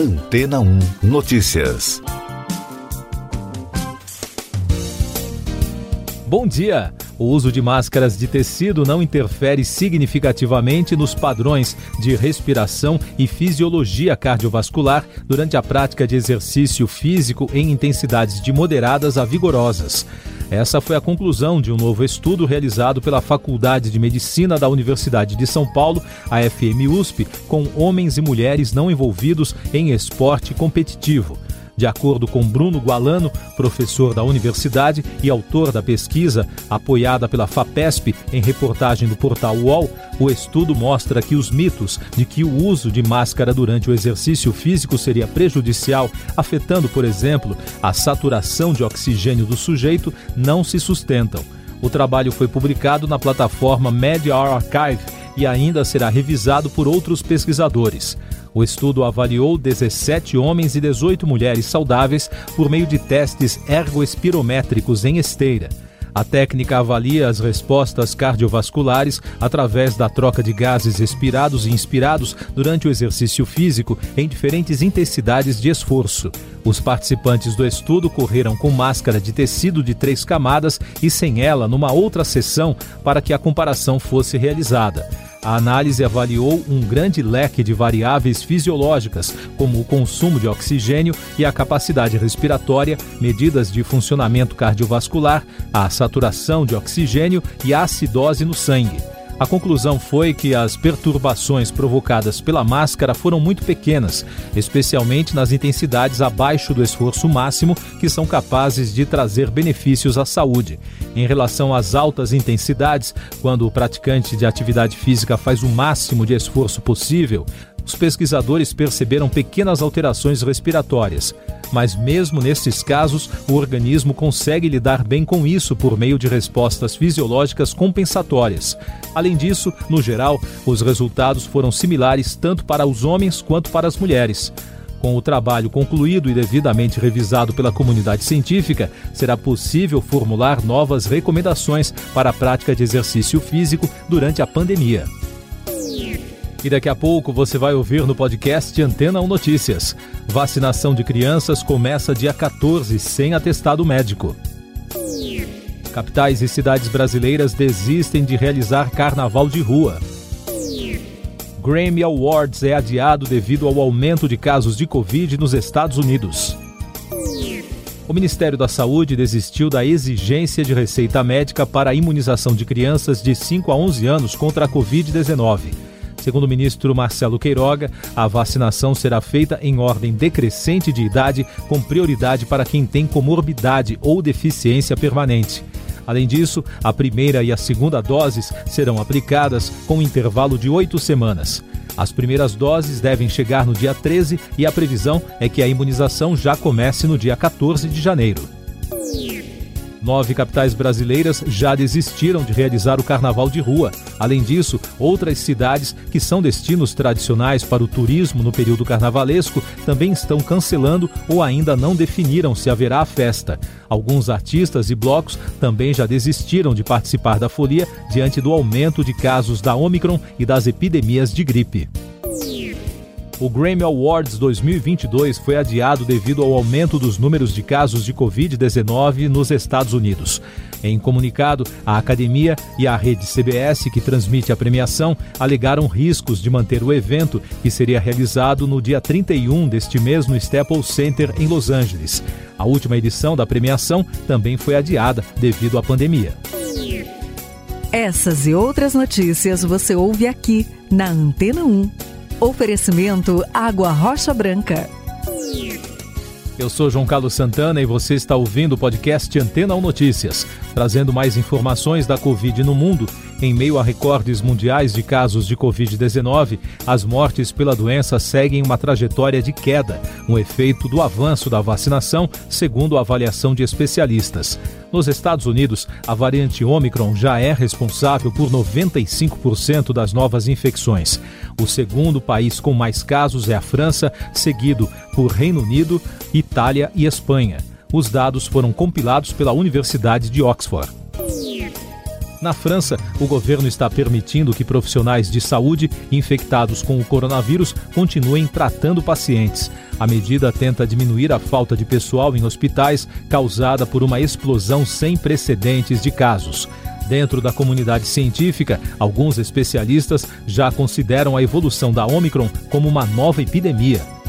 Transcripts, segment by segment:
Antena 1 Notícias. Bom dia! O uso de máscaras de tecido não interfere significativamente nos padrões de respiração e fisiologia cardiovascular durante a prática de exercício físico em intensidades de moderadas a vigorosas. Essa foi a conclusão de um novo estudo realizado pela Faculdade de Medicina da Universidade de São Paulo, a FM-USP, com homens e mulheres não envolvidos em esporte competitivo. De acordo com Bruno Gualano, professor da universidade e autor da pesquisa, apoiada pela FAPESP em reportagem do portal UOL, o estudo mostra que os mitos de que o uso de máscara durante o exercício físico seria prejudicial, afetando, por exemplo, a saturação de oxigênio do sujeito, não se sustentam. O trabalho foi publicado na plataforma Media Archive e ainda será revisado por outros pesquisadores. O estudo avaliou 17 homens e 18 mulheres saudáveis por meio de testes ergoespirométricos em esteira. A técnica avalia as respostas cardiovasculares através da troca de gases expirados e inspirados durante o exercício físico em diferentes intensidades de esforço. Os participantes do estudo correram com máscara de tecido de três camadas e sem ela numa outra sessão para que a comparação fosse realizada. A análise avaliou um grande leque de variáveis fisiológicas, como o consumo de oxigênio e a capacidade respiratória, medidas de funcionamento cardiovascular, a saturação de oxigênio e a acidose no sangue. A conclusão foi que as perturbações provocadas pela máscara foram muito pequenas, especialmente nas intensidades abaixo do esforço máximo, que são capazes de trazer benefícios à saúde. Em relação às altas intensidades, quando o praticante de atividade física faz o máximo de esforço possível, os pesquisadores perceberam pequenas alterações respiratórias. Mas, mesmo nesses casos, o organismo consegue lidar bem com isso por meio de respostas fisiológicas compensatórias. Além disso, no geral, os resultados foram similares tanto para os homens quanto para as mulheres. Com o trabalho concluído e devidamente revisado pela comunidade científica, será possível formular novas recomendações para a prática de exercício físico durante a pandemia. E daqui a pouco você vai ouvir no podcast Antena 1 Notícias. Vacinação de crianças começa dia 14 sem atestado médico. Capitais e cidades brasileiras desistem de realizar carnaval de rua. Grammy Awards é adiado devido ao aumento de casos de Covid nos Estados Unidos. O Ministério da Saúde desistiu da exigência de receita médica para a imunização de crianças de 5 a 11 anos contra a Covid-19. Segundo o ministro Marcelo Queiroga, a vacinação será feita em ordem decrescente de idade, com prioridade para quem tem comorbidade ou deficiência permanente. Além disso, a primeira e a segunda doses serão aplicadas com intervalo de oito semanas. As primeiras doses devem chegar no dia 13 e a previsão é que a imunização já comece no dia 14 de janeiro. Nove capitais brasileiras já desistiram de realizar o carnaval de rua. Além disso, outras cidades que são destinos tradicionais para o turismo no período carnavalesco também estão cancelando ou ainda não definiram se haverá a festa. Alguns artistas e blocos também já desistiram de participar da folia diante do aumento de casos da Omicron e das epidemias de gripe. O Grammy Awards 2022 foi adiado devido ao aumento dos números de casos de Covid-19 nos Estados Unidos. Em comunicado, a academia e a rede CBS, que transmite a premiação, alegaram riscos de manter o evento, que seria realizado no dia 31 deste mês no Staples Center, em Los Angeles. A última edição da premiação também foi adiada devido à pandemia. Essas e outras notícias você ouve aqui na Antena 1. Oferecimento Água Rocha Branca. Eu sou João Carlos Santana e você está ouvindo o podcast Antena 1 Notícias, trazendo mais informações da Covid no mundo em meio a recordes mundiais de casos de Covid-19, as mortes pela doença seguem uma trajetória de queda, um efeito do avanço da vacinação, segundo a avaliação de especialistas. Nos Estados Unidos, a variante Omicron já é responsável por 95% das novas infecções. O segundo país com mais casos é a França, seguido por Reino Unido, Itália e Espanha. Os dados foram compilados pela Universidade de Oxford. Na França, o governo está permitindo que profissionais de saúde infectados com o coronavírus continuem tratando pacientes. A medida tenta diminuir a falta de pessoal em hospitais causada por uma explosão sem precedentes de casos. Dentro da comunidade científica, alguns especialistas já consideram a evolução da Omicron como uma nova epidemia.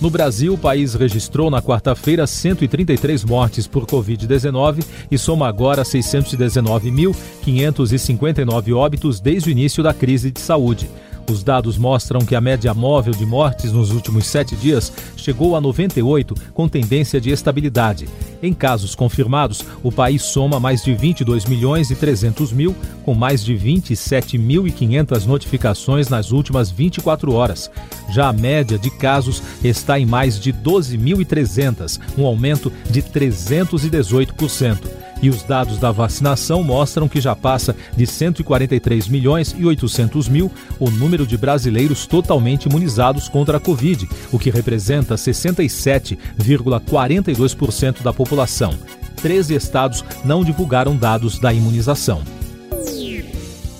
No Brasil, o país registrou na quarta-feira 133 mortes por Covid-19 e soma agora 619.559 óbitos desde o início da crise de saúde. Os dados mostram que a média móvel de mortes nos últimos sete dias chegou a 98, com tendência de estabilidade. Em casos confirmados, o país soma mais de 22 milhões e 300 mil, com mais de 27.500 notificações nas últimas 24 horas. Já a média de casos está em mais de 12.300, um aumento de 318% e os dados da vacinação mostram que já passa de 143 milhões e 800 mil o número de brasileiros totalmente imunizados contra a Covid, o que representa 67,42% da população. 13 estados não divulgaram dados da imunização.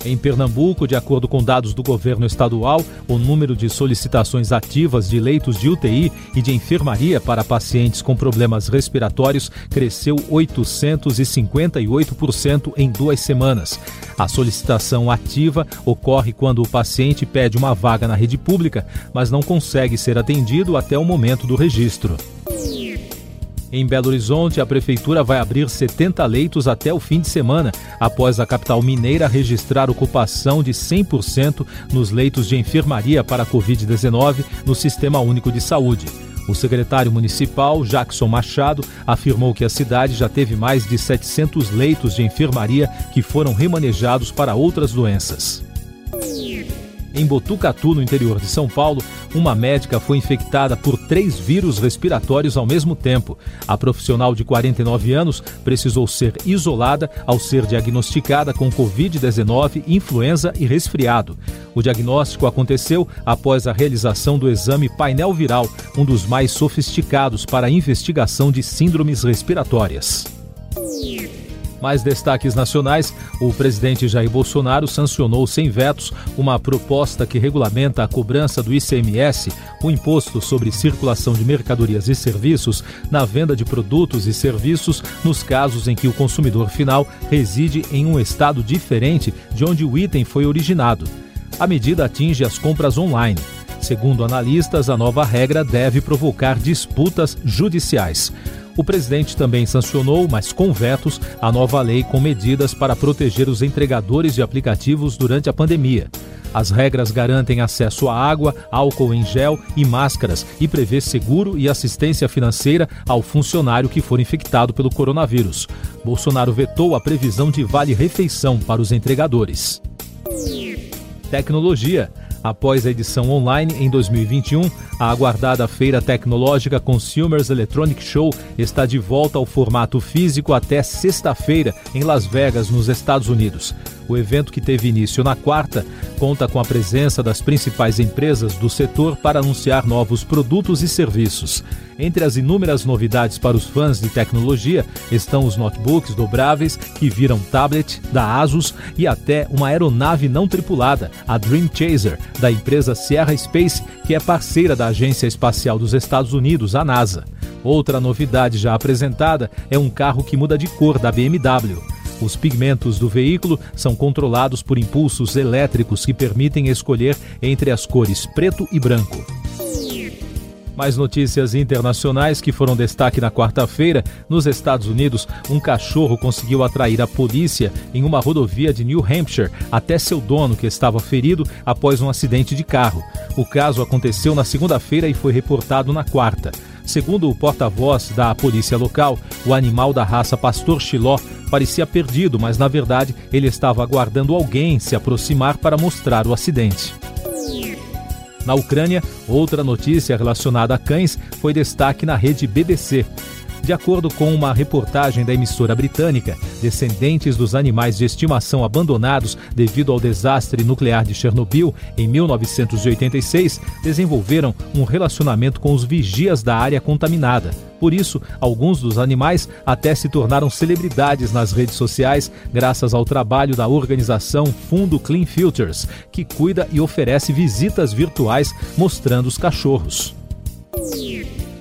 Em Pernambuco, de acordo com dados do governo estadual, o número de solicitações ativas de leitos de UTI e de enfermaria para pacientes com problemas respiratórios cresceu 858% em duas semanas. A solicitação ativa ocorre quando o paciente pede uma vaga na rede pública, mas não consegue ser atendido até o momento do registro. Em Belo Horizonte, a prefeitura vai abrir 70 leitos até o fim de semana, após a capital mineira registrar ocupação de 100% nos leitos de enfermaria para a Covid-19 no Sistema Único de Saúde. O secretário municipal, Jackson Machado, afirmou que a cidade já teve mais de 700 leitos de enfermaria que foram remanejados para outras doenças. Em Botucatu, no interior de São Paulo, uma médica foi infectada por três vírus respiratórios ao mesmo tempo. A profissional de 49 anos precisou ser isolada ao ser diagnosticada com Covid-19, influenza e resfriado. O diagnóstico aconteceu após a realização do exame painel viral, um dos mais sofisticados para a investigação de síndromes respiratórias. Mais destaques nacionais: o presidente Jair Bolsonaro sancionou sem vetos uma proposta que regulamenta a cobrança do ICMS, o imposto sobre circulação de mercadorias e serviços, na venda de produtos e serviços nos casos em que o consumidor final reside em um estado diferente de onde o item foi originado. A medida atinge as compras online. Segundo analistas, a nova regra deve provocar disputas judiciais. O presidente também sancionou, mas com vetos, a nova lei com medidas para proteger os entregadores de aplicativos durante a pandemia. As regras garantem acesso à água, álcool em gel e máscaras e prevê seguro e assistência financeira ao funcionário que for infectado pelo coronavírus. Bolsonaro vetou a previsão de vale-refeição para os entregadores. Tecnologia. Após a edição online em 2021, a aguardada feira tecnológica Consumers Electronic Show está de volta ao formato físico até sexta-feira em Las Vegas, nos Estados Unidos. O evento, que teve início na quarta, conta com a presença das principais empresas do setor para anunciar novos produtos e serviços. Entre as inúmeras novidades para os fãs de tecnologia estão os notebooks dobráveis que viram tablet da Asus e até uma aeronave não tripulada, a Dream Chaser, da empresa Sierra Space, que é parceira da Agência Espacial dos Estados Unidos, a NASA. Outra novidade já apresentada é um carro que muda de cor da BMW. Os pigmentos do veículo são controlados por impulsos elétricos que permitem escolher entre as cores preto e branco. Mais notícias internacionais que foram destaque na quarta-feira. Nos Estados Unidos, um cachorro conseguiu atrair a polícia em uma rodovia de New Hampshire até seu dono, que estava ferido após um acidente de carro. O caso aconteceu na segunda-feira e foi reportado na quarta. Segundo o porta-voz da polícia local, o animal da raça Pastor Chiló parecia perdido, mas na verdade ele estava aguardando alguém se aproximar para mostrar o acidente. Na Ucrânia, outra notícia relacionada a cães foi destaque na rede BBC. De acordo com uma reportagem da emissora britânica, descendentes dos animais de estimação abandonados devido ao desastre nuclear de Chernobyl em 1986 desenvolveram um relacionamento com os vigias da área contaminada. Por isso, alguns dos animais até se tornaram celebridades nas redes sociais, graças ao trabalho da organização Fundo Clean Filters, que cuida e oferece visitas virtuais mostrando os cachorros.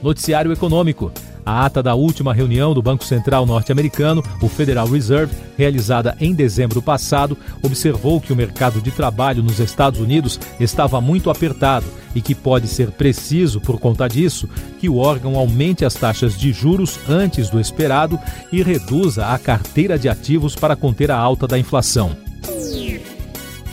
Noticiário Econômico. A ata da última reunião do Banco Central norte-americano, o Federal Reserve, realizada em dezembro passado, observou que o mercado de trabalho nos Estados Unidos estava muito apertado e que pode ser preciso, por conta disso, que o órgão aumente as taxas de juros antes do esperado e reduza a carteira de ativos para conter a alta da inflação.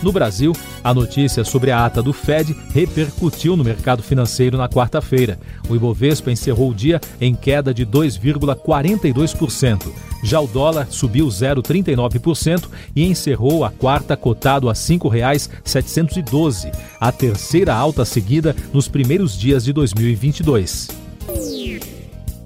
No Brasil, a notícia sobre a ata do Fed repercutiu no mercado financeiro na quarta-feira. O Ibovespa encerrou o dia em queda de 2,42%. Já o dólar subiu 0,39% e encerrou a quarta cotado a R$ 5,712, a terceira alta seguida nos primeiros dias de 2022.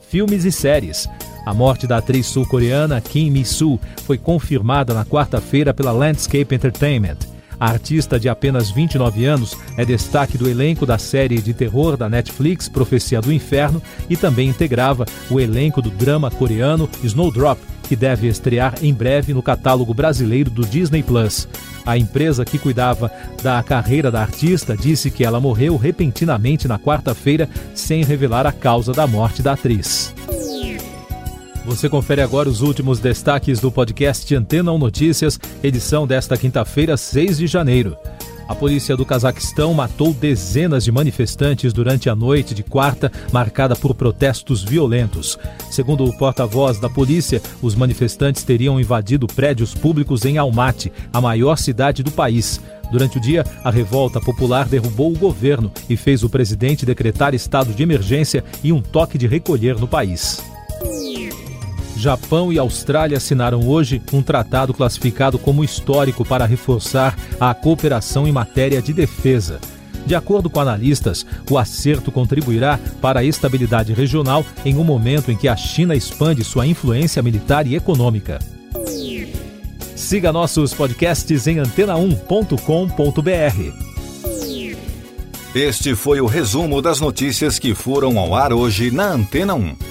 Filmes e séries. A morte da atriz sul-coreana Kim Mi-soo foi confirmada na quarta-feira pela Landscape Entertainment. A artista de apenas 29 anos é destaque do elenco da série de terror da Netflix Profecia do Inferno e também integrava o elenco do drama coreano Snowdrop, que deve estrear em breve no catálogo brasileiro do Disney Plus. A empresa que cuidava da carreira da artista disse que ela morreu repentinamente na quarta-feira, sem revelar a causa da morte da atriz. Você confere agora os últimos destaques do podcast Antena 1 Notícias, edição desta quinta-feira, 6 de janeiro. A polícia do Cazaquistão matou dezenas de manifestantes durante a noite de quarta, marcada por protestos violentos. Segundo o porta-voz da polícia, os manifestantes teriam invadido prédios públicos em Almaty, a maior cidade do país. Durante o dia, a revolta popular derrubou o governo e fez o presidente decretar estado de emergência e um toque de recolher no país. Japão e Austrália assinaram hoje um tratado classificado como histórico para reforçar a cooperação em matéria de defesa. De acordo com analistas, o acerto contribuirá para a estabilidade regional em um momento em que a China expande sua influência militar e econômica. Siga nossos podcasts em antena1.com.br. Este foi o resumo das notícias que foram ao ar hoje na Antena 1.